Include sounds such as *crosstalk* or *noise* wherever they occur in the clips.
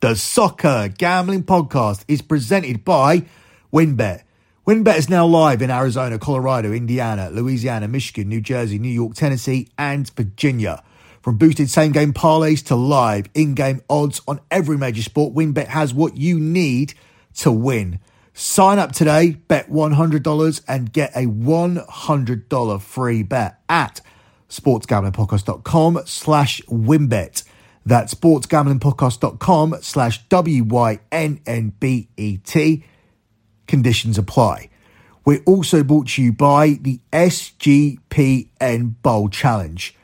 The Soccer Gambling Podcast is presented by WynnBET. WynnBET is now live in Arizona, Colorado, Indiana, Louisiana, Michigan, New Jersey, New York, Tennessee, and Virginia. From boosted same game parlays to live in game odds on every major sport, WynnBET has what you need to win. Sign up today, bet $100 and get a $100 free bet at sportsgamblingpodcast.com slash wynnbet. That's sportsgamblingpodcast.com slash W-Y-N-N-B-E-T. Conditions apply. We're also brought to you by the SGPN Bowl Challenge.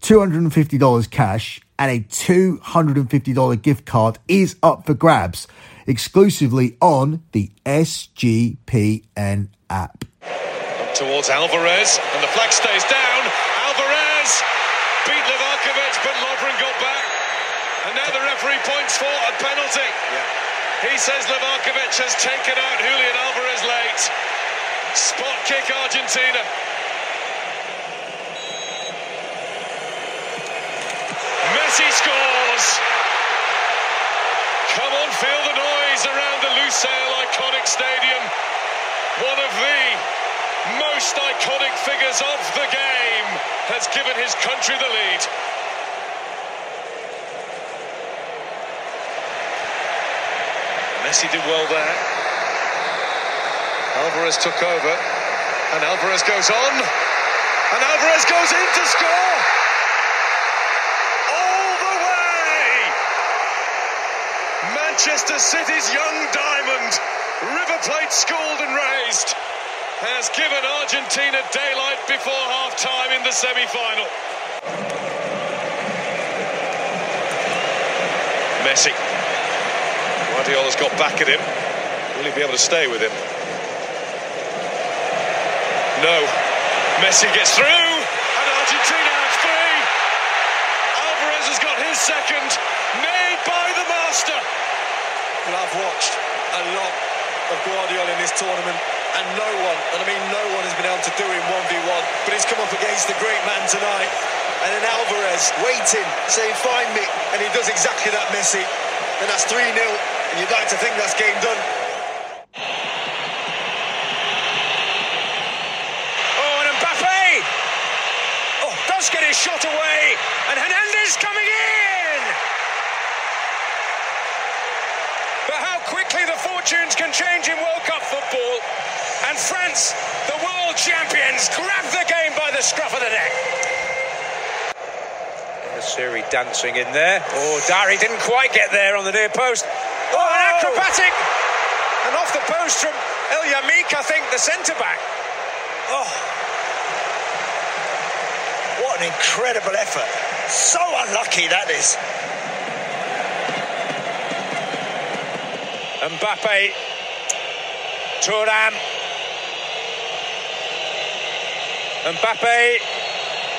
$250 cash and a $250 gift card is up for grabs exclusively on the SGPN app. Towards Alvarez, and the flag stays down. Alvarez beat Livakovic, but Lovren got back. And now the referee points for a penalty. He says Livakovic has taken out Julian Alvarez late. Spot kick Argentina. Messi scores. Come on, feel the noise around the Lusail iconic stadium. One of the most iconic figures of the game has given his country the lead. Messi did well there. Alvarez took over, and Alvarez goes on, and Alvarez goes in to score. All the way! Manchester City's young diamond, River Plate schooled and raised, has given Argentina daylight before half time in the semi final. Messi. Gvardiol's got back at him. Will he be able to stay with him? No. Messi gets through, and Argentina have three. Alvarez has got his second, made by the master. Well, I've watched a lot of Guardiola in this tournament, and no one, and I mean no one, has been able to do him 1v1. But he's come up against the great man tonight. And then Alvarez waiting, saying, Find me. And he does exactly that, Messi. And that's 3 0. And you'd like to think that's game done. Oh, and Mbappe! Oh, does get his shot away, and Hernandez coming in! But how quickly the fortunes can change in World Cup football. And France, the world champions, grab the game by the scruff of the neck. Siri dancing in there. Oh, Dari didn't quite get there on the near post. Acrobatic! And off the post from El Yamiq, I think, the centre back. Oh. What an incredible effort. So unlucky that is. Mbappe, Thuram, Mbappe,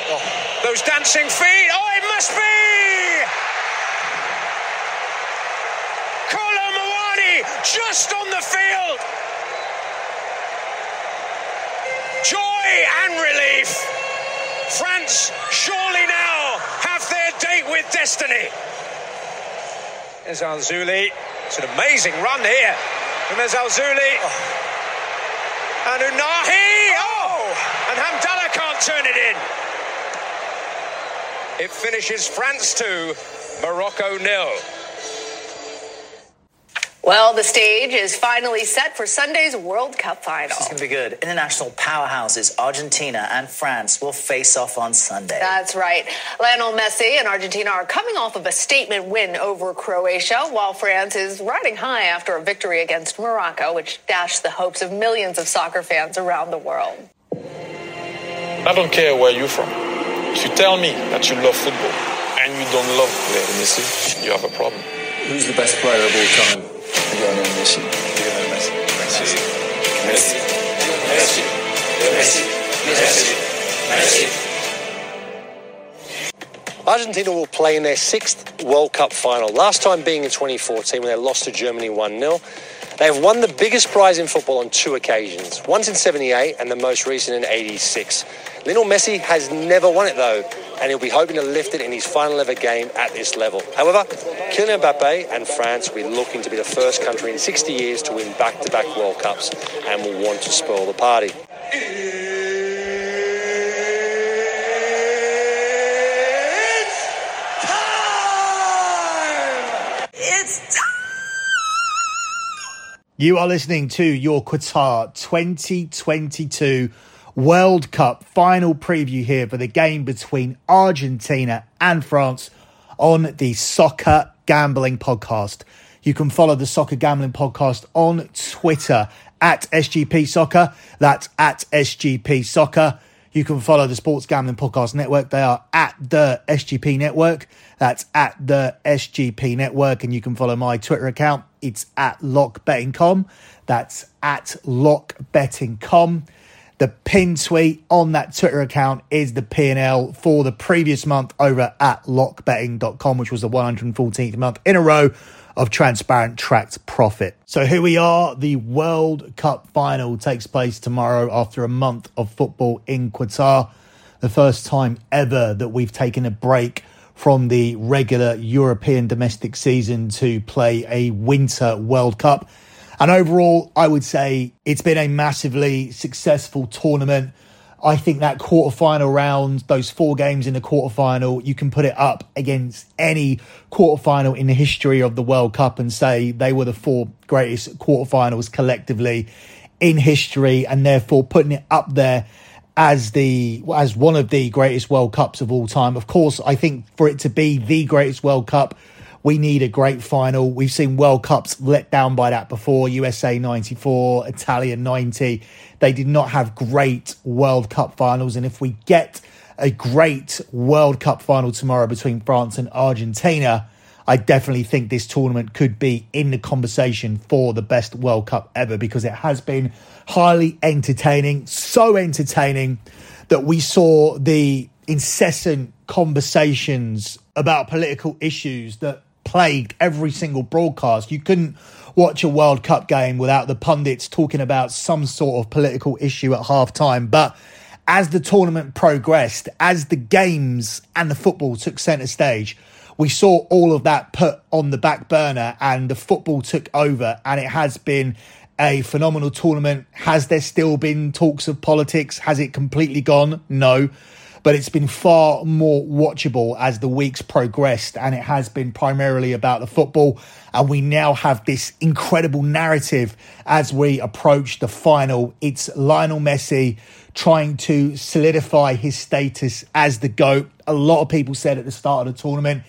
oh, those dancing feet, oh it must be! Just on the field! Joy and relief! France surely now have their date with destiny! There's. It's an amazing run here from Ezzalzouli. And Ounahi! Oh! And Hamdallah can't turn it in. It finishes France 2, Morocco nil. Well, the stage is finally set for Sunday's World Cup final. It's going to be good. International powerhouses Argentina and France will face off on Sunday. That's right. Lionel Messi and Argentina are coming off of a statement win over Croatia, while France is riding high after a victory against Morocco, which dashed the hopes of millions of soccer fans around the world. I don't care where you're from. If you tell me that you love football and you don't love Lionel Messi, you have a problem. Who's the best player of all time? Argentina will play in their sixth World Cup final, last time being in 2014 when they lost to Germany 1 0. They have won the biggest prize in football on two occasions, once in 78 and the most recent in 86. Lionel Messi has never won it though, and he'll be hoping to lift it in his final ever game at this level. However, Kylian Mbappe and France will be looking to be the first country in 60 years to win back-to-back World Cups and will want to spoil the party. You are listening to your Qatar 2022 World Cup final preview here for the game between Argentina and France on the Soccer Gambling Podcast. You can follow the Soccer Gambling Podcast on Twitter at SGP Soccer. That's at SGP Soccer. You can follow the Sports Gambling Podcast Network. They are at the SGP Network. That's at the SGP Network. And you can follow my Twitter account. It's at LockBettingCom. That's at LockBettingCom. The pin tweet on that Twitter account is the P&L for the previous month over at lockbetting.com, which was the 114th month in a row of transparent tracked profit. So here we are. The World Cup final takes place tomorrow after a month of football in Qatar. The first time ever that we've taken a break from the regular European domestic season to play a winter World Cup. And overall, I would say it's been a massively successful tournament. I think that quarterfinal round, those four games in the quarterfinal, you can put it up against any quarterfinal in the history of the World Cup and say they were the four greatest quarterfinals collectively in history, and therefore putting it up there as the as one of the greatest World Cups of all time. Of course, I think for it to be the greatest World Cup, we need a great final. We've seen World Cups let down by that before. USA 94, Italia 90 they did not have great World Cup finals. And if we get a great World Cup final tomorrow between France and Argentina, I definitely think this tournament could be in the conversation for the best World Cup ever because it has been highly entertaining, so entertaining that we saw the incessant conversations about political issues that plagued every single broadcast. You couldn't watch a World Cup game without the pundits talking about some sort of political issue at halftime. But as the tournament progressed, as the games and the football took centre stage, we saw all of that put on the back burner and the football took over. And it has been a phenomenal tournament. Has there still been talks of politics? Has it completely gone? No but it's been far more watchable as the weeks progressed and it has been primarily about the football. And we now have this incredible narrative as we approach the final. It's Lionel Messi trying to solidify his status as the GOAT. A lot of people said at the start of the tournament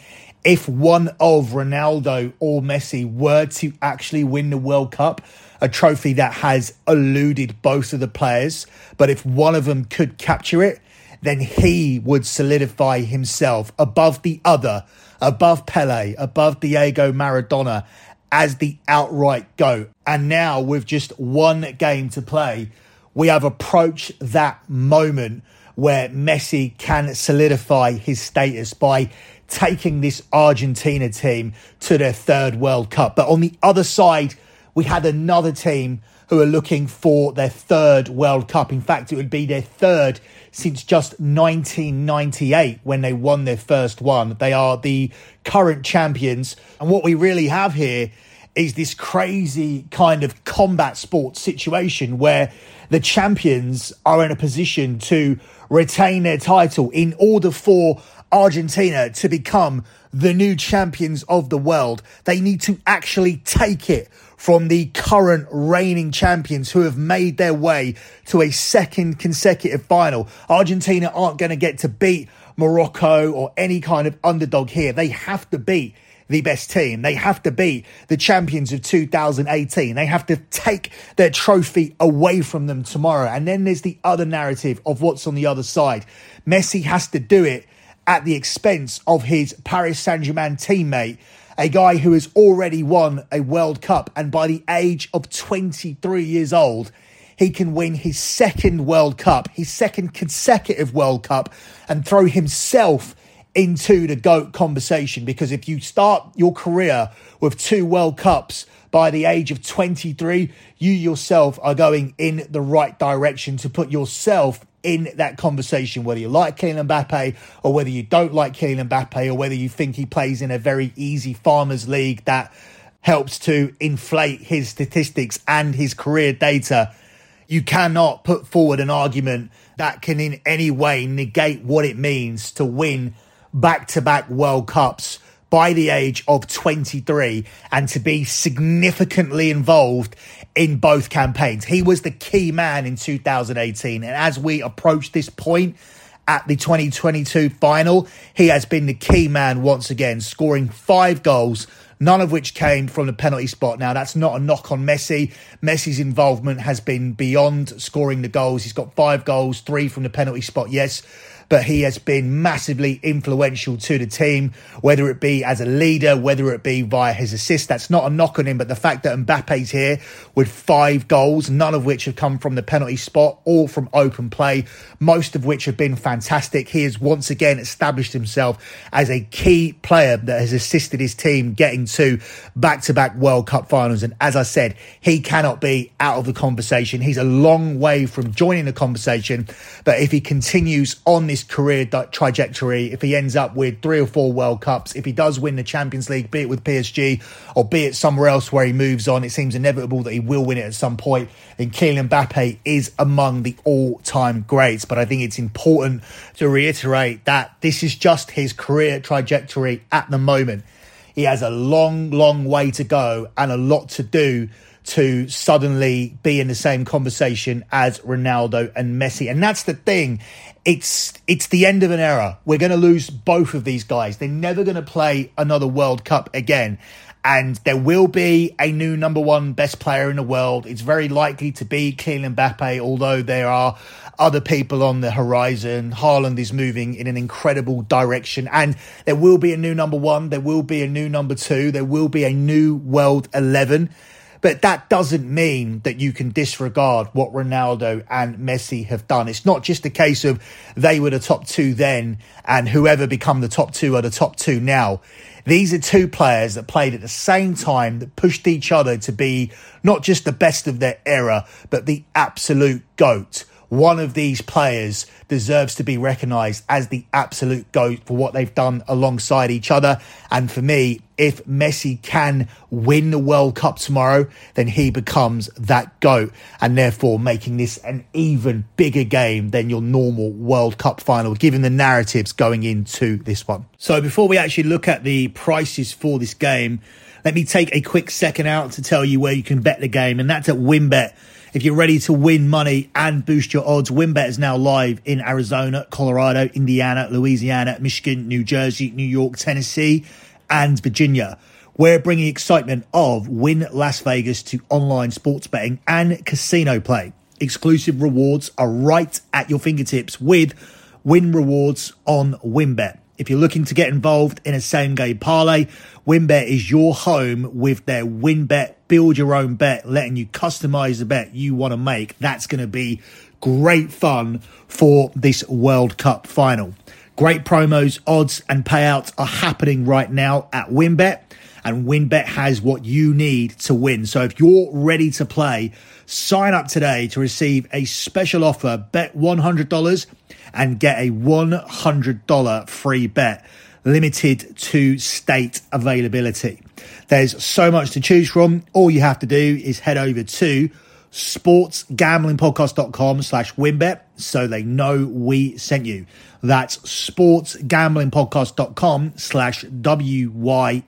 if one of Ronaldo or Messi were to actually win the World Cup, a trophy that has eluded both of the players, but if one of them could capture it, then he would solidify himself above the other, above Pele, above Diego Maradona as the outright GOAT. And now, with just one game to play, we have approached that moment where Messi can solidify his status by taking this Argentina team to their third World Cup. But on the other side, we had another team who are looking for their third World Cup. In fact, it would be their third since just 1998 when they won their first one. They are the current champions. And what we really have here is this crazy kind of combat sports situation where the champions are in a position to retain their title in order for Argentina to become the new champions of the world. They need to actually take it from the current reigning champions who have made their way to a second consecutive final. Argentina aren't going to get to beat Morocco or any kind of underdog here. They have to beat the best team. They have to beat the champions of 2018. They have to take their trophy away from them tomorrow. And then there's the other narrative of what's on the other side. Messi has to do it at the expense of his Paris Saint Germain teammate a guy who has already won a World Cup and by the age of 23 years old, he can win his second World Cup, his second consecutive World Cup, and throw himself into the GOAT conversation. Because if you start your career with two World Cups by the age of 23, you yourself are going in the right direction to put yourself in that conversation, whether you like Kylian Mbappe or whether you don't like Kylian Mbappe or whether you think he plays in a very easy farmers league that helps to inflate his statistics and his career data, you cannot put forward an argument that can in any way negate what it means to win back to back World Cups by the age of 23 and to be significantly involved in both campaigns. He was the key man in 2018. And as we approach this point, at the 2022 final. He has been the key man once again, scoring five goals, none of which came from the penalty spot. Now, that's not a knock on Messi. Messi's involvement has been beyond scoring the goals. He's got five goals, three from the penalty spot, yes but he has been massively influential to the team, whether it be as a leader, whether it be via his assist. That's not a knock on him, but the fact that Mbappe's here with five goals, none of which have come from the penalty spot, all from open play, most of which have been fantastic. He has once again established himself as a key player that has assisted his team getting to back to back World Cup finals. And as I said, he cannot be out of the conversation. He's a long way from joining the conversation, but if he continues on this his career trajectory, if he ends up with three or four World Cups, if he does win the Champions League, be it with PSG or be it somewhere else where he moves on, it seems inevitable that he will win it at some point. Then Kylian Mbappe is among the all-time greats. But I think it's important to reiterate that this is just his career trajectory at the moment. He has a long, long way to go and a lot to do to suddenly be in the same conversation as Ronaldo and Messi. And that's the thing. It's it's the end of an era. We're going to lose both of these guys. They're never going to play another World Cup again. And there will be a new number one best player in the world. It's very likely to be Kylian Mbappe, although there are other people on the horizon. Haaland is moving in an incredible direction. And there will be a new number one. There will be a new number two. There will be a new world 11. But that doesn't mean that you can disregard what Ronaldo and Messi have done. It's not just a case of they were the top two then and whoever become the top two are the top two now. These are two players that played at the same time that pushed each other to be not just the best of their era, but the absolute GOAT one of these players deserves to be recognised as the absolute GOAT for what they've done alongside each other. And for me, if Messi can win the World Cup tomorrow, then he becomes that GOAT and therefore making this an even bigger game than your normal World Cup final, given the narratives going into this one. So before we actually look at the prices for this game, let me take a quick second out to tell you where you can bet the game, and that's at WynnBET. If you're ready to win money and boost your odds, WynnBET is now live in Arizona, Colorado, Indiana, Louisiana, Michigan, New Jersey, New York, Tennessee, and Virginia. We're bringing excitement of Wynn Las Vegas to online sports betting and casino play. Exclusive rewards are right at your fingertips with Wynn Rewards on WynnBET. If you're looking to get involved in a same game parlay, WynnBET is your home with their WynnBET build your own bet, letting you customize the bet you want to make. That's going to be great fun for this World Cup final. Great promos, odds, and payouts are happening right now at WynnBET, and WynnBET has what you need to win. So if you're ready to play, sign up today to receive a special offer. Bet $100 and get a $100 free bet limited to state availability. There's so much to choose from. All you have to do is head over to sportsgamblingpodcast.com slash wynnbet so they know we sent you. That's sportsgamblingpodcast.com slash W-Y-N-N-B-E-T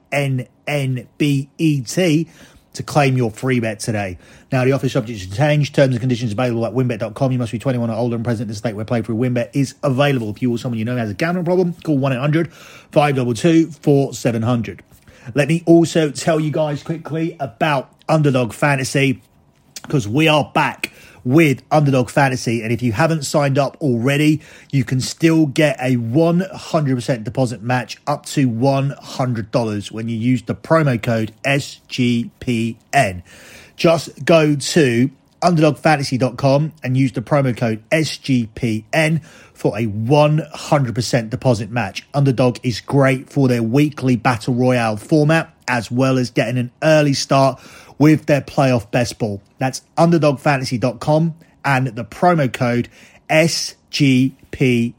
to claim your free bet today. Now, the offer subject to change. Terms and conditions available at wynnbet.com. You must be 21 or older and present in the state where play through WynnBET is available. If you or someone you know has a gambling problem, call 1-800-522-4700. Let me also tell you guys quickly about Underdog Fantasy because we are back with Underdog Fantasy. And if you haven't signed up already, you can still get a 100% deposit match up to $100 when you use the promo code SGPN. Just go to underdogfantasy.com and use the promo code SGPN for a 100% deposit match. Underdog is great for their weekly battle royale format as well as getting an early start with their playoff best ball. That's underdogfantasy.com and the promo code SGPN.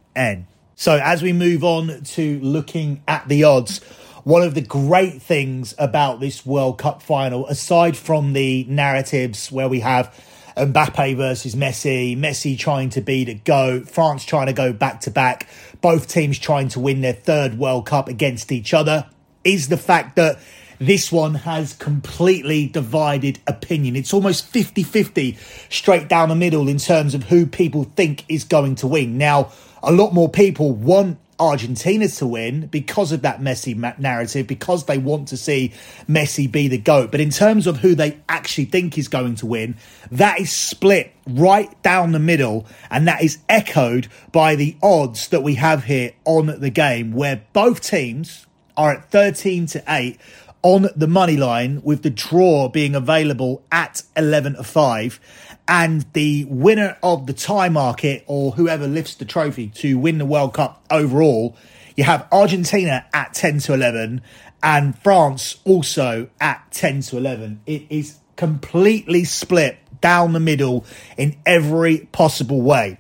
So, as we move on to looking at the odds, one of the great things about this World Cup final, aside from the narratives where we have Mbappe versus Messi, Messi trying to be the go, France trying to go back to back, both teams trying to win their third World Cup against each other, is the fact that this one has completely divided opinion. It's almost 50 50 straight down the middle in terms of who people think is going to win. Now, a lot more people want Argentina to win because of that Messi narrative, because they want to see Messi be the GOAT. But in terms of who they actually think is going to win, that is split right down the middle. And that is echoed by the odds that we have here on the game, where both teams are at 13 to 8 on the money line, with the draw being available at 11 to 5 and the winner of the tie market or whoever lifts the trophy to win the World Cup overall, you have Argentina at 10 to 11 and France also at 10 to 11. It is completely split down the middle in every possible way.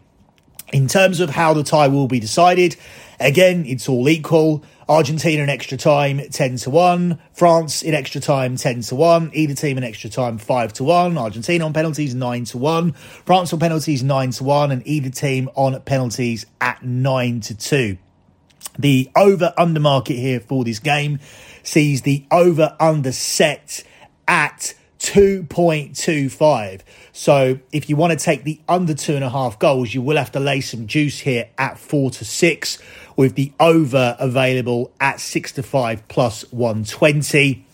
In terms of how the tie will be decided, again, it's all equal. Argentina in extra time 10 to 1, France in extra time 10 to 1, either team in extra time 5 to 1, Argentina on penalties 9 to 1, France on penalties 9 to 1, and either team on penalties at 9 to 2. The over under market here for this game sees the over under set at 2.25. So if you want to take the under two and a half goals, you will have to lay some juice here at four to six with the over available at six to five plus 120.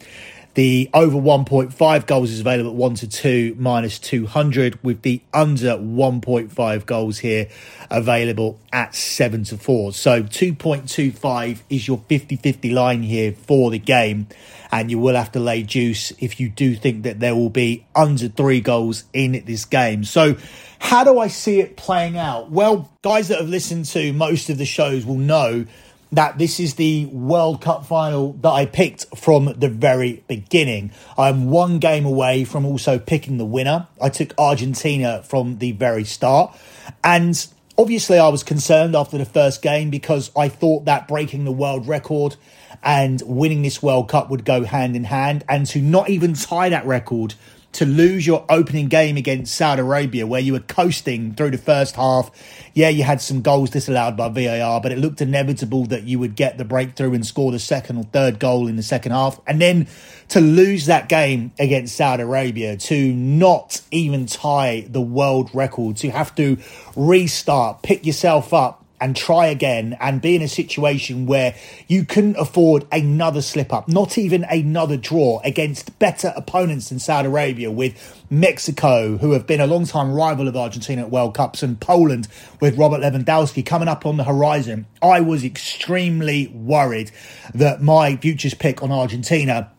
The over 1.5 goals is available at 1 to 2 minus 200, with the under 1.5 goals here available at 7 to 4. So 2.25 is your 50 50 line here for the game and you will have to lay juice if you do think that there will be under three goals in this game. So, how do I see it playing out? Well, guys that have listened to most of the shows will know that this is the World Cup final that I picked from the very beginning. I'm one game away from also picking the winner. I took Argentina from the very start. And obviously, I was concerned after the first game because I thought that breaking the world record and winning this World Cup would go hand in hand. And to not even tie that record, to lose your opening game against Saudi Arabia, where you were coasting through the first half. Yeah, you had some goals disallowed by VAR, but it looked inevitable that you would get the breakthrough and score the second or third goal in the second half. And then to lose that game against Saudi Arabia, to not even tie the world record, to have to restart, pick yourself up, and try again and be in a situation where you couldn't afford another slip up, not even another draw against better opponents than Saudi Arabia with Mexico, who have been a long time rival of Argentina at World Cups, and Poland with Robert Lewandowski coming up on the horizon. I was extremely worried that my futures pick on Argentina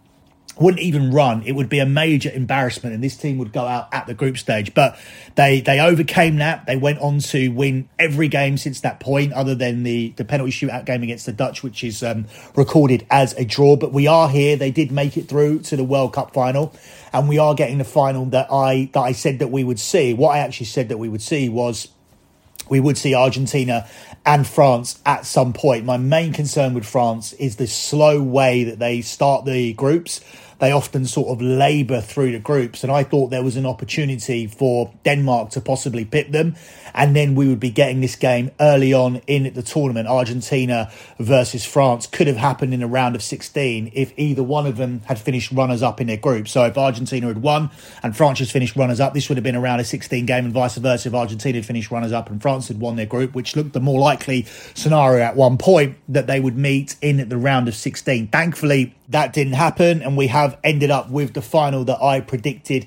wouldn't even run. It would be a major embarrassment, and this team would go out at the group stage. But they they overcame that. They went on to win every game since that point, other than the the penalty shootout game against the Dutch, which is um, recorded as a draw. But we are here. They did make it through to the World Cup final, and we are getting the final that I that I said that we would see. What I actually said that we would see was we would see Argentina and France at some point. My main concern with France is the slow way that they start the groups they often sort of labour through the groups. And I thought there was an opportunity for Denmark to possibly pit them. And then we would be getting this game early on in the tournament. Argentina versus France could have happened in a round of 16 if either one of them had finished runners up in their group. So if Argentina had won and France had finished runners up, this would have been a 16 game and vice versa if Argentina had finished runners up and France had won their group, which looked the more likely scenario at one point that they would meet in the round of 16. Thankfully, that didn't happen, and we have ended up with the final that I predicted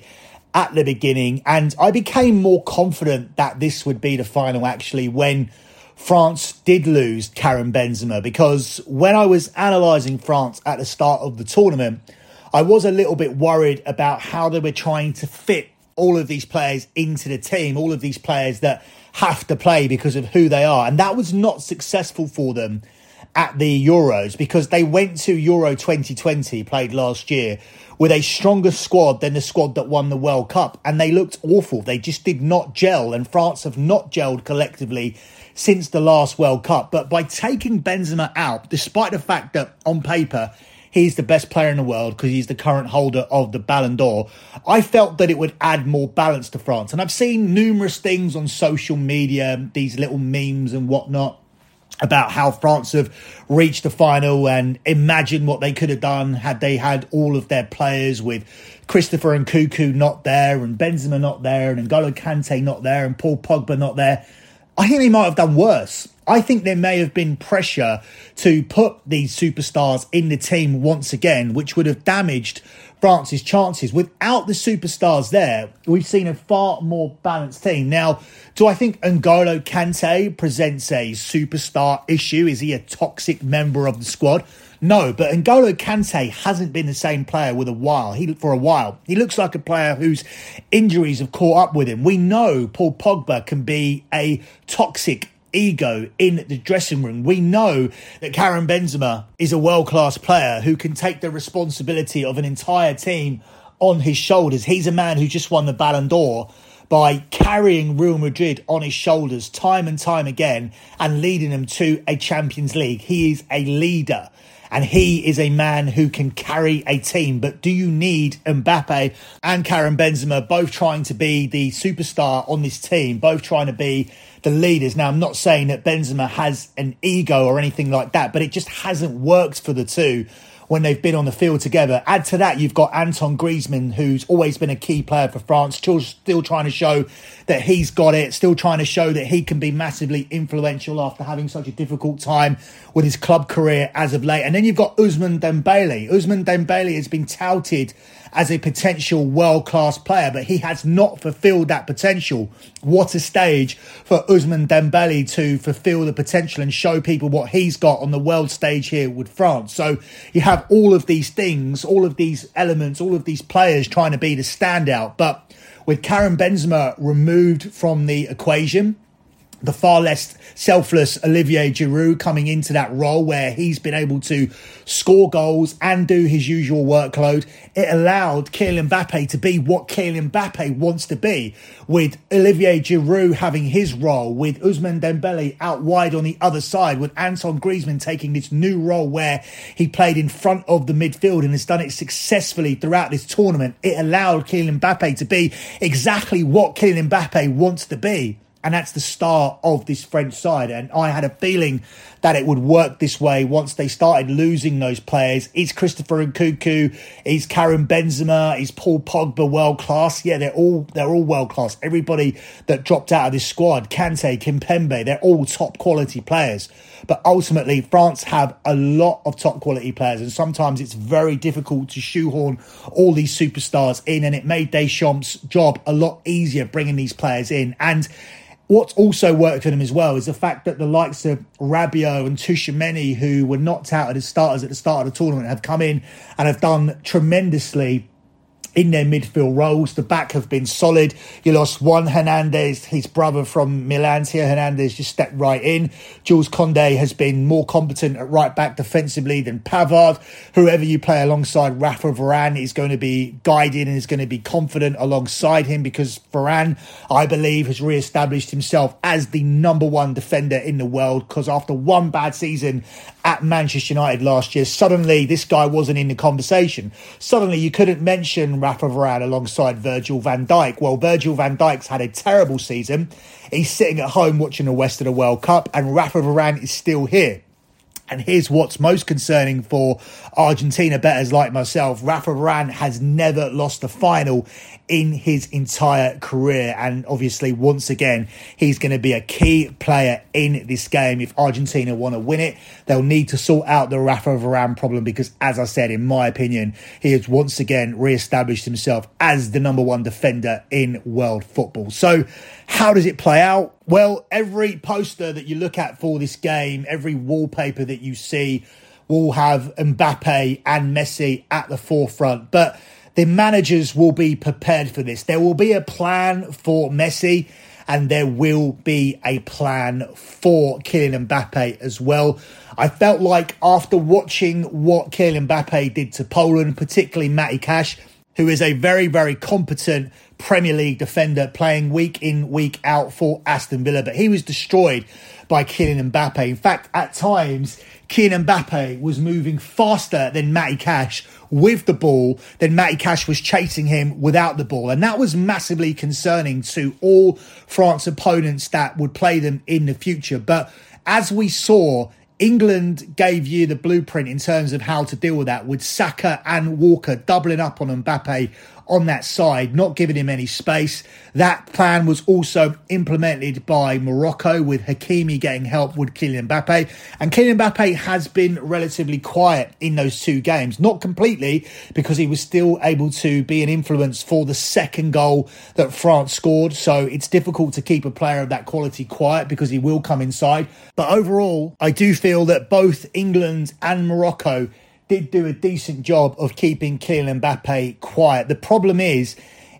at the beginning. And I became more confident that this would be the final actually when France did lose Karim Benzema because when I was analysing France at the start of the tournament, I was a little bit worried about how they were trying to fit all of these players into the team, all of these players that have to play because of who they are. And that was not successful for them at the Euros because they went to Euro 2020, played last year, with a stronger squad than the squad that won the World Cup. And they looked awful. They just did not gel. And France have not gelled collectively since the last World Cup. But by taking Benzema out, despite the fact that on paper, he's the best player in the world because he's the current holder of the Ballon d'Or. I felt that it would add more balance to France. And I've seen numerous things on social media, these little memes and whatnot about how France have reached the final and imagine what they could have done had they had all of their players with Christopher Nkunku not there and Benzema not there and N'Golo Kante not there and Paul Pogba not there. I think they might have done worse. I think there may have been pressure to put these superstars in the team once again, which would have damaged France's chances. Without the superstars there, we've seen a far more balanced team. Now, do I think N'Golo Kante presents a superstar issue? Is he a toxic member of the squad? No, but N'Golo Kante hasn't been the same player with a while. He for a while. He looks like a player whose injuries have caught up with him. We know Paul Pogba can be a toxic ego in the dressing room. We know that Karim Benzema is a world class player who can take the responsibility of an entire team on his shoulders. He's a man who just won the Ballon d'Or by carrying Real Madrid on his shoulders time and time again and leading them to a Champions League. He is a leader and he is a man who can carry a team. But do you need Mbappe and Karim Benzema both trying to be the superstar on this team, both trying to be the leaders? Now, I'm not saying that Benzema has an ego or anything like that, but it just hasn't worked for the two when they've been on the field together. Add to that, you've got Antoine Griezmann, who's always been a key player for France, still, still trying to show that he's got it, still trying to show that he can be massively influential after having such a difficult time with his club career as of late. And then you've got Ousmane Dembele. Ousmane Dembele has been touted as a potential world class player, but he has not fulfilled that potential. What a stage for Ousmane Dembele to fulfill the potential and show people what he's got on the world stage here with France. So you have all of these things, all of these elements, all of these players trying to be the standout, but with Karim Benzema removed from the equation, the far less selfless Olivier Giroud coming into that role where he's been able to score goals and do his usual workload. It allowed Kylian Mbappe to be what Kylian Mbappe wants to be, with Olivier Giroud having his role, with Ousmane Dembele out wide on the other side, with Antoine Griezmann taking this new role where he played in front of the midfield and has done it successfully throughout this tournament. It allowed Kylian Mbappe to be exactly what Kylian Mbappe wants to be. And that's the start of this French side. And I had a feeling that it would work this way once they started losing those players. Is Christopher Nkunku, is Karim Benzema, is Paul Pogba world class? Yeah, they're all they're all world class. Everybody that dropped out of this squad, Kante, Kimpembe, they're all top quality players. But ultimately, France have a lot of top quality players, and sometimes it's very difficult to shoehorn all these superstars in, and it made Deschamps' job a lot easier bringing these players in. And What's also worked for them as well is the fact that the likes of Rabiot and Tchouameni, who were knocked out as starters at the start of the tournament, have come in and have done tremendously in their midfield roles. The back have been solid. You lost Juan Hernandez, his brother from Milan. Here Hernandez just stepped right in. Jules Koundé has been more competent at right back defensively than Pavard. Whoever you play alongside Rafa Varane is going to be guided and is going to be confident alongside him because Varane, I believe, has re-established himself as the number one defender in the world because after one bad season at Manchester United last year, suddenly this guy wasn't in the conversation. Suddenly you couldn't mention Rafa Varane alongside Virgil van Dijk. Well, Virgil van Dijk's had a terrible season. He's sitting at home watching the West of the World Cup, and Rafa Varane is still here. And here's what's most concerning for Argentina betters like myself. Rafa Varane has never lost a final in his entire career. And obviously, once again, he's going to be a key player in this game. If Argentina want to win it, they'll need to sort out the Rafa Varane problem because, as I said, in my opinion, he has once again re-established himself as the number one defender in world football. So, how does it play out? Well, every poster that you look at for this game, every wallpaper that you see will have Mbappe and Messi at the forefront. But the managers will be prepared for this. There will be a plan for Messi and there will be a plan for Kylian Mbappe as well. I felt like after watching what Kylian Mbappe did to Poland, particularly Matty Cash, who is a very, very competent Premier League defender playing week in, week out for Aston Villa, but he was destroyed by Kylian Mbappe. In fact, at times, Kylian Mbappe was moving faster than Matty Cash with the ball, then Matty Cash was chasing him without the ball. And that was massively concerning to all France opponents that would play them in the future. But as we saw, England gave you the blueprint in terms of how to deal with that with Saka and Walker doubling up on Mbappe on that side, not giving him any space. That plan was also implemented by Morocco with Hakimi getting help with Kylian Mbappe. And Kylian Mbappe has been relatively quiet in those two games, not completely because he was still able to be an influence for the second goal that France scored. So it's difficult to keep a player of that quality quiet because he will come inside. But overall, I do feel that both England and Morocco did do a decent job of keeping Kylian Mbappe quiet. The problem is,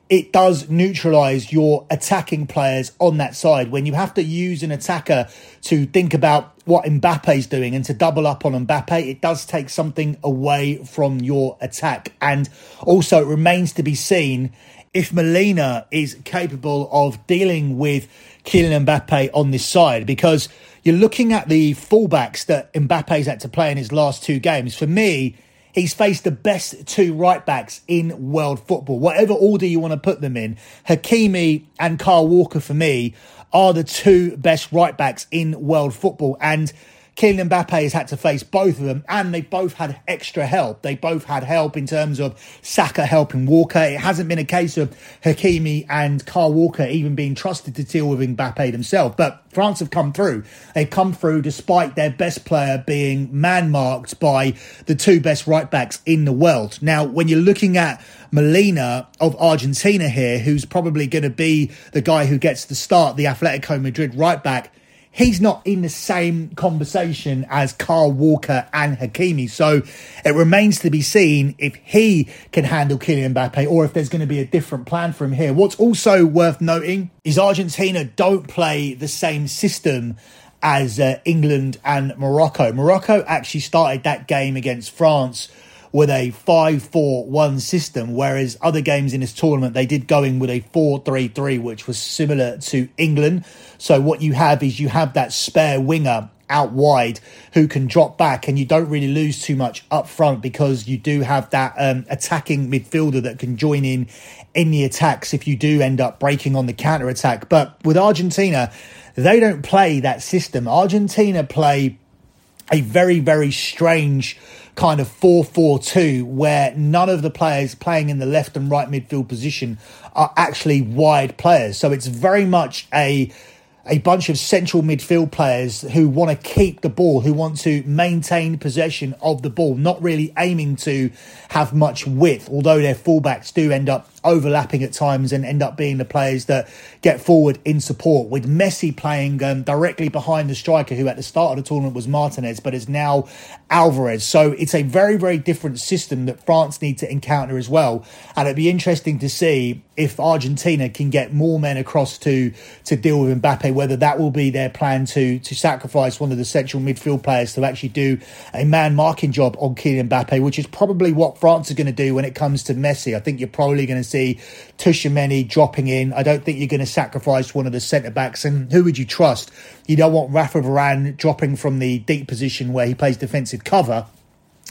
it does neutralize your attacking players on that side. When you have to use an attacker to think about what Mbappe's doing and to double up on Mbappe, it does take something away from your attack. And also, it remains to be seen if Molina is capable of dealing with Kylian Mbappe on this side because you're looking at the fullbacks that Mbappe's had to play in his last two games. For me, he's faced the best two right backs in world football. Whatever order you want to put them in, Hakimi and Kyle Walker for me are the two best right backs in world football. And Kylian Mbappe has had to face both of them, and they both had extra help. They both had help in terms of Saka helping Walker. It hasn't been a case of Hakimi and Kyle Walker even being trusted to deal with Mbappe themselves. But France have come through. They've come through despite their best player being man marked by the two best right backs in the world. Now, when you're looking at Molina of Argentina here, who's probably going to be the guy who gets the start, the Atletico Madrid right back, he's not in the same conversation as Kyle Walker and Hakimi. So it remains to be seen if he can handle Kylian Mbappe or if there's going to be a different plan for him here. What's also worth noting is Argentina don't play the same system as uh, England and Morocco. Morocco actually started that game against France with a 5-4-1 system, whereas other games in this tournament they did go in with a 4-3-3, which was similar to England. So what you have is you have that spare winger out wide who can drop back and you don't really lose too much up front because you do have that um, attacking midfielder that can join in in the attacks if you do end up breaking on the counter attack but with Argentina they don't play that system Argentina play a very very strange kind of 4-4-2 where none of the players playing in the left and right midfield position are actually wide players. So it's very much a a bunch of central midfield players who want to keep the ball, who want to maintain possession of the ball, not really aiming to have much width, although their fullbacks do end up overlapping at times and end up being the players that get forward in support. With Messi playing um, directly behind the striker, who at the start of the tournament was Martinez, but is now Alvarez. So it's a very, very different system that France need to encounter as well. And it'd be interesting to see if Argentina can get more men across to to deal with Mbappe, whether that will be their plan to to sacrifice one of the central midfield players to actually do a man marking job on Kylian Mbappe, which is probably what France are going to do when it comes to Messi. I think you're probably going to see Tchouameni dropping in. I don't think you're going to sacrifice one of the centre backs. And who would you trust? You don't want Rafa Varane dropping from the deep position where he plays defensive cover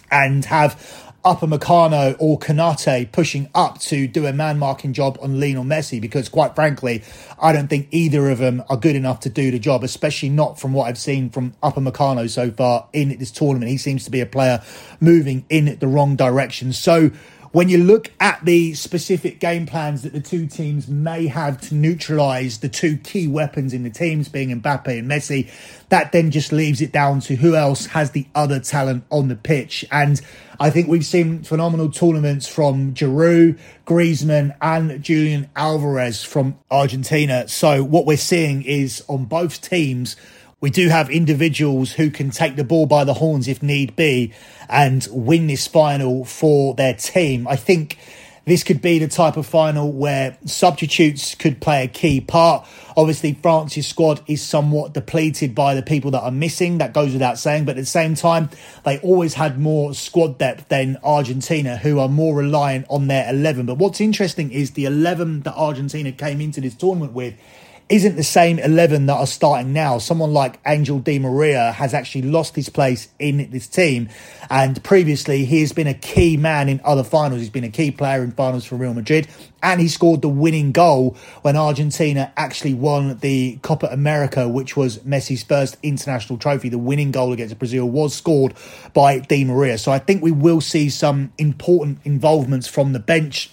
and have Upamecano or Konate pushing up to do a man marking job on Lionel Messi because, quite frankly, I don't think either of them are good enough to do the job, especially not from what I've seen from Upamecano so far in this tournament. He seems to be a player moving in the wrong direction. So, when you look at the specific game plans that the two teams may have to neutralise the two key weapons in the teams, being Mbappe and Messi, that then just leaves it down to who else has the other talent on the pitch. And I think we've seen phenomenal tournaments from Giroud, Griezmann, and Julian Alvarez from Argentina. So what we're seeing is on both teams we do have individuals who can take the ball by the horns if need be and win this final for their team. I think this could be the type of final where substitutes could play a key part. Obviously, France's squad is somewhat depleted by the people that are missing. That goes without saying. But at the same time, they always had more squad depth than Argentina, who are more reliant on their 11. But what's interesting is the 11 that Argentina came into this tournament with isn't the same 11 that are starting now. Someone like Angel Di Maria has actually lost his place in this team. And previously, he has been a key man in other finals. He's been a key player in finals for Real Madrid. And he scored the winning goal when Argentina actually won the Copa America, which was Messi's first international trophy. The winning goal against Brazil was scored by Di Maria. So I think we will see some important involvements from the bench.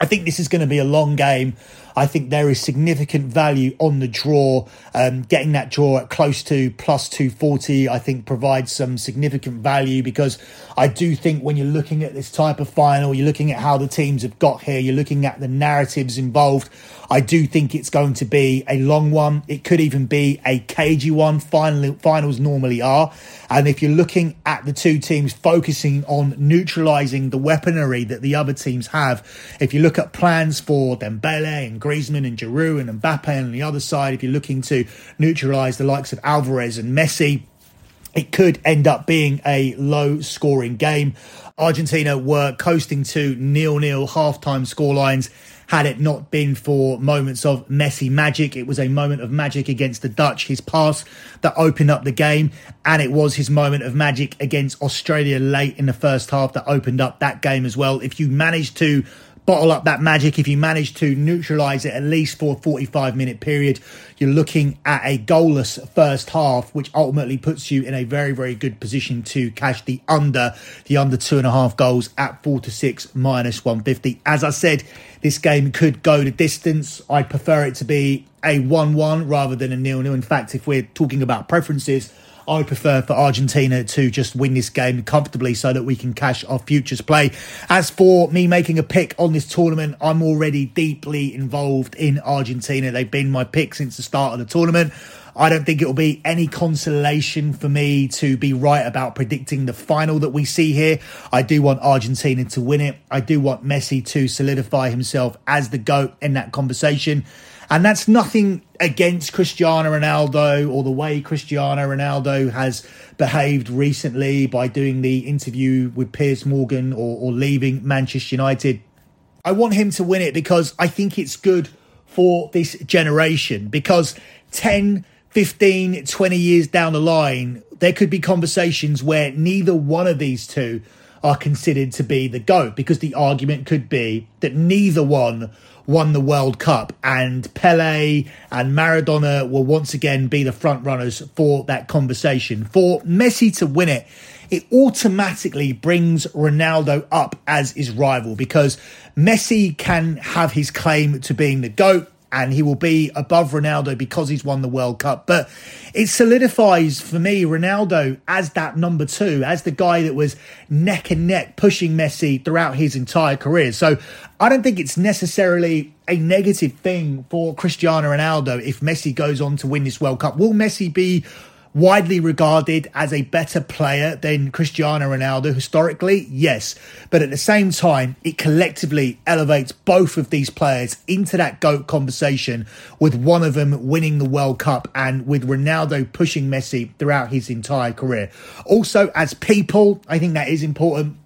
I think this is going to be a long game. I think there is significant value on the draw. Um, getting that draw at close to plus 240, I think provides some significant value because I do think when you're looking at this type of final, you're looking at how the teams have got here, you're looking at the narratives involved. I do think it's going to be a long one. It could even be a cagey one. Final, finals normally are. And if you're looking at the two teams focusing on neutralising the weaponry that the other teams have, if you look at plans for Dembele and Griezmann and Giroud and Mbappe on the other side, if you're looking to neutralise the likes of Alvarez and Messi, it could end up being a low scoring game. Argentina were coasting to nil nil halftime scorelines had it not been for moments of Messi magic. It was a moment of magic against the Dutch, his pass that opened up the game, and it was his moment of magic against Australia late in the first half that opened up that game as well. If you manage to bottle up that magic, if you manage to neutralise it at least for a 45 minute period, you're looking at a goalless first half, which ultimately puts you in a very, very good position to cash the under, the under two and a half goals at four to six minus 150. As I said, this game could go the distance. I'd prefer it to be a 1 1 rather than a nil nil. In fact, if we're talking about preferences, I prefer for Argentina to just win this game comfortably so that we can cash our futures play. As for me making a pick on this tournament, I'm already deeply involved in Argentina. They've been my pick since the start of the tournament. I don't think it'll be any consolation for me to be right about predicting the final that we see here. I do want Argentina to win it. I do want Messi to solidify himself as the GOAT in that conversation. And that's nothing against Cristiano Ronaldo or the way Cristiano Ronaldo has behaved recently by doing the interview with Piers Morgan or, or leaving Manchester United. I want him to win it because I think it's good for this generation because 10, 15, 20 years down the line, there could be conversations where neither one of these two are considered to be the GOAT because the argument could be that neither one won the World Cup, and Pele and Maradona will once again be the front runners for that conversation. For Messi to win it, it automatically brings Ronaldo up as his rival because Messi can have his claim to being the GOAT and he will be above Ronaldo because he's won the World Cup. But it solidifies for me Ronaldo as that number two, as the guy that was neck and neck pushing Messi throughout his entire career. So I don't think it's necessarily a negative thing for Cristiano Ronaldo if Messi goes on to win this World Cup. Will Messi be widely regarded as a better player than Cristiano Ronaldo historically? Yes. But at the same time, it collectively elevates both of these players into that GOAT conversation with one of them winning the World Cup and with Ronaldo pushing Messi throughout his entire career. Also, as people, I think that is important.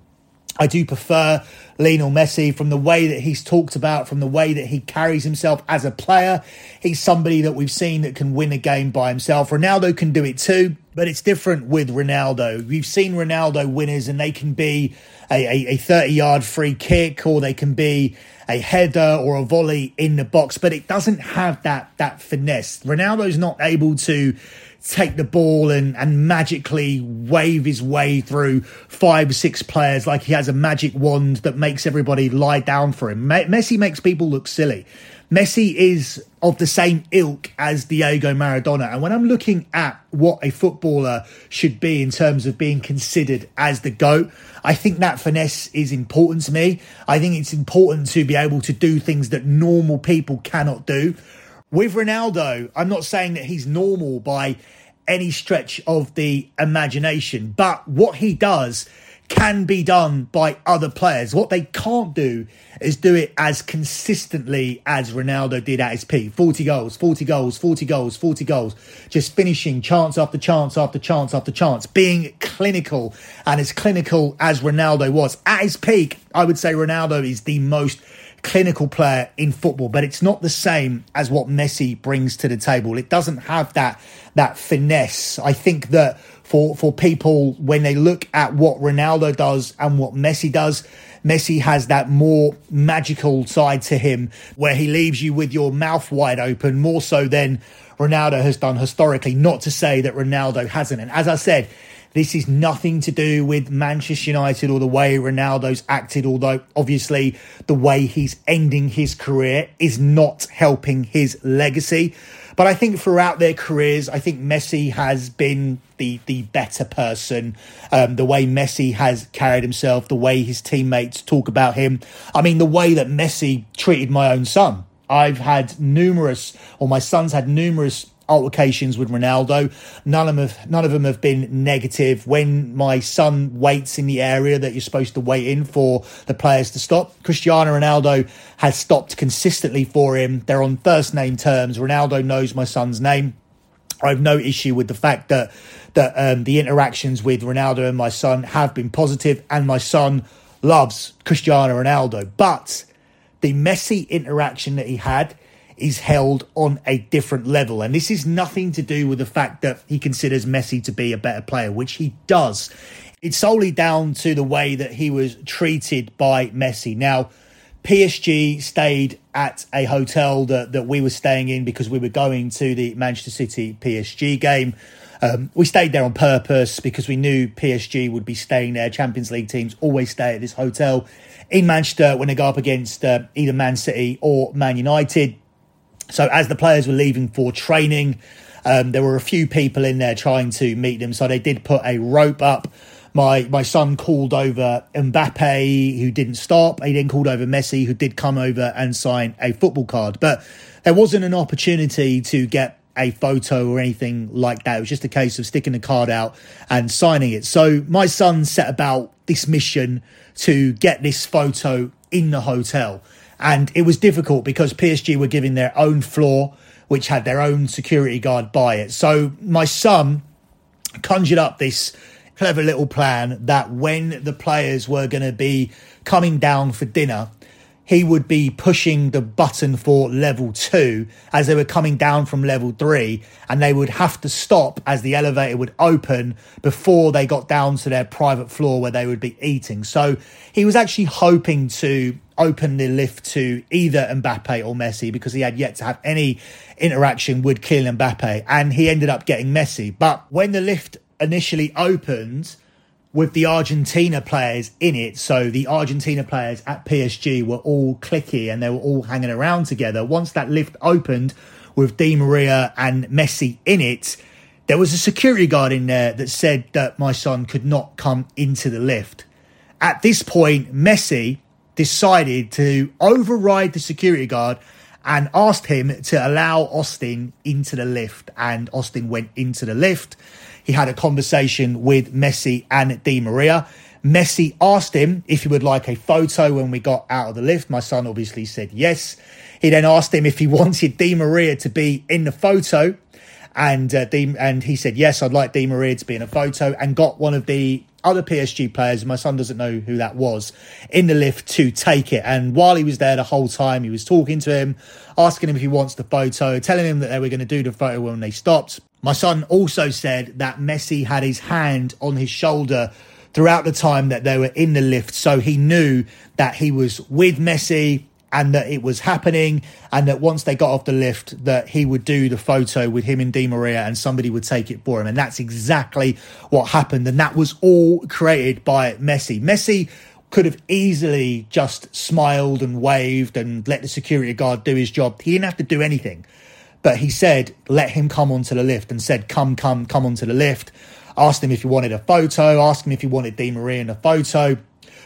I do prefer Lionel Messi from the way that he's talked about, from the way that he carries himself as a player. He's somebody that we've seen that can win a game by himself. Ronaldo can do it too, but it's different with Ronaldo. We've seen Ronaldo winners and they can be a, a, a 30 yard free kick or they can be a header or a volley in the box, but it doesn't have that, that finesse. Ronaldo's not able to take the ball and, and magically wave his way through five six players like he has a magic wand that makes everybody lie down for him. Messi makes people look silly. Messi is of the same ilk as Diego Maradona. And when I'm looking at what a footballer should be in terms of being considered as the GOAT, I think that finesse is important to me. I think it's important to be able to do things that normal people cannot do. With Ronaldo, I'm not saying that he's normal by any stretch of the imagination, but what he does can be done by other players. What they can't do is do it as consistently as Ronaldo did at his peak 40 goals, 40 goals, 40 goals, 40 goals, just finishing chance after chance after chance after chance, being clinical and as clinical as Ronaldo was. At his peak, I would say Ronaldo is the most clinical player in football, but it's not the same as what Messi brings to the table. It doesn't have that that finesse. I think that for for people when they look at what Ronaldo does and what Messi does, Messi has that more magical side to him where he leaves you with your mouth wide open more so than Ronaldo has done historically. Not to say that Ronaldo hasn't. And as I said, this is nothing to do with Manchester United or the way Ronaldo's acted, although obviously the way he's ending his career is not helping his legacy. But I think throughout their careers, I think Messi has been the the better person. Um, the way Messi has carried himself, the way his teammates talk about him. I mean, the way that Messi treated my own son. I've had numerous, or my son's had numerous altercations with Ronaldo. None of them have, none of them have been negative. When my son waits in the area that you're supposed to wait in for the players to stop, Cristiano Ronaldo has stopped consistently for him. They're on first name terms. Ronaldo knows my son's name. I have no issue with the fact that that um, the interactions with Ronaldo and my son have been positive, and my son loves Cristiano Ronaldo. But the Messi interaction that he had is held on a different level. And this is nothing to do with the fact that he considers Messi to be a better player, which he does. It's solely down to the way that he was treated by Messi. Now, PSG stayed at a hotel that, that we were staying in because we were going to the Manchester City PSG game. Um, we stayed there on purpose because we knew PSG would be staying there. Champions League teams always stay at this hotel in Manchester when they go up against uh, either Man City or Man United. So as the players were leaving for training, um, there were a few people in there trying to meet them. So they did put a rope up. My my son called over Mbappe, who didn't stop. He then called over Messi, who did come over and sign a football card. But there wasn't an opportunity to get a photo or anything like that. It was just a case of sticking the card out and signing it. So my son set about this mission to get this photo in the hotel. And it was difficult because PSG were giving their own floor, which had their own security guard by it. So my son conjured up this clever little plan that when the players were going to be coming down for dinner, he would be pushing the button for level two as they were coming down from level three, and they would have to stop as the elevator would open before they got down to their private floor where they would be eating. So he was actually hoping to open the lift to either Mbappe or Messi because he had yet to have any interaction with Kylian Mbappe, and he ended up getting Messi. But when the lift initially opened, with the Argentina players in it. So the Argentina players at PSG were all cliquey and they were all hanging around together. Once that lift opened with Di Maria and Messi in it, there was a security guard in there that said that my son could not come into the lift. At this point, Messi decided to override the security guard and asked him to allow Austin into the lift. And Austin went into the lift he had a conversation with Messi and Di Maria. Messi asked him if he would like a photo when we got out of the lift. My son obviously said yes. He then asked him if he *laughs* wanted Di Maria to be in the photo. And uh, Di, and he said yes, I'd like Di Maria to be in a photo, and got one of the other PSG players. My son doesn't know who that was in the lift to take it. And while he was there the whole time, he was talking to him, asking him if he wants the photo, telling him that they were going to do the photo when they stopped. My son also said that Messi had his hand on his shoulder throughout the time that they were in the lift. So he knew that he was with Messi and that it was happening and that once they got off the lift that he would do the photo with him and Di Maria and somebody would take it for him. And that's exactly what happened. And that was all created by Messi. Messi could have easily just smiled and waved and let the security guard do his job. He didn't have to do anything. But he said, let him come onto the lift and said, come, come, come onto the lift. Asked him if he wanted a photo, asked him if he wanted Di Maria in a photo.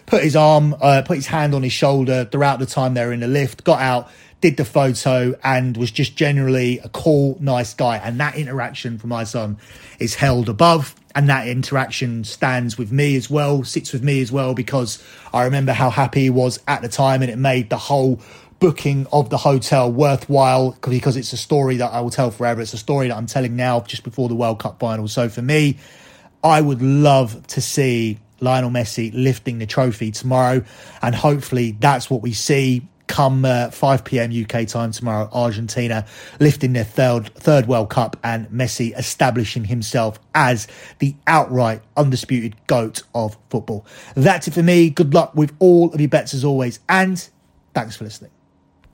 Put his arm, uh, put his hand on his shoulder throughout the time they were in the lift, got out. did the photo and was just generally a cool, nice guy. And that interaction for my son is held above. And that interaction stands with me as well, sits with me as well, because I remember how happy he was at the time and it made the whole booking of the hotel worthwhile because it's a story that I will tell forever. It's a story that I'm telling now just before the World Cup final. So for me, I would love to see Lionel Messi lifting the trophy tomorrow. And hopefully that's what we see come uh, 5 p.m. UK time tomorrow. Argentina lifting their third third World Cup and Messi establishing himself as the outright undisputed goat of football. That's it for me. Good luck with all of your bets as always, and thanks for listening.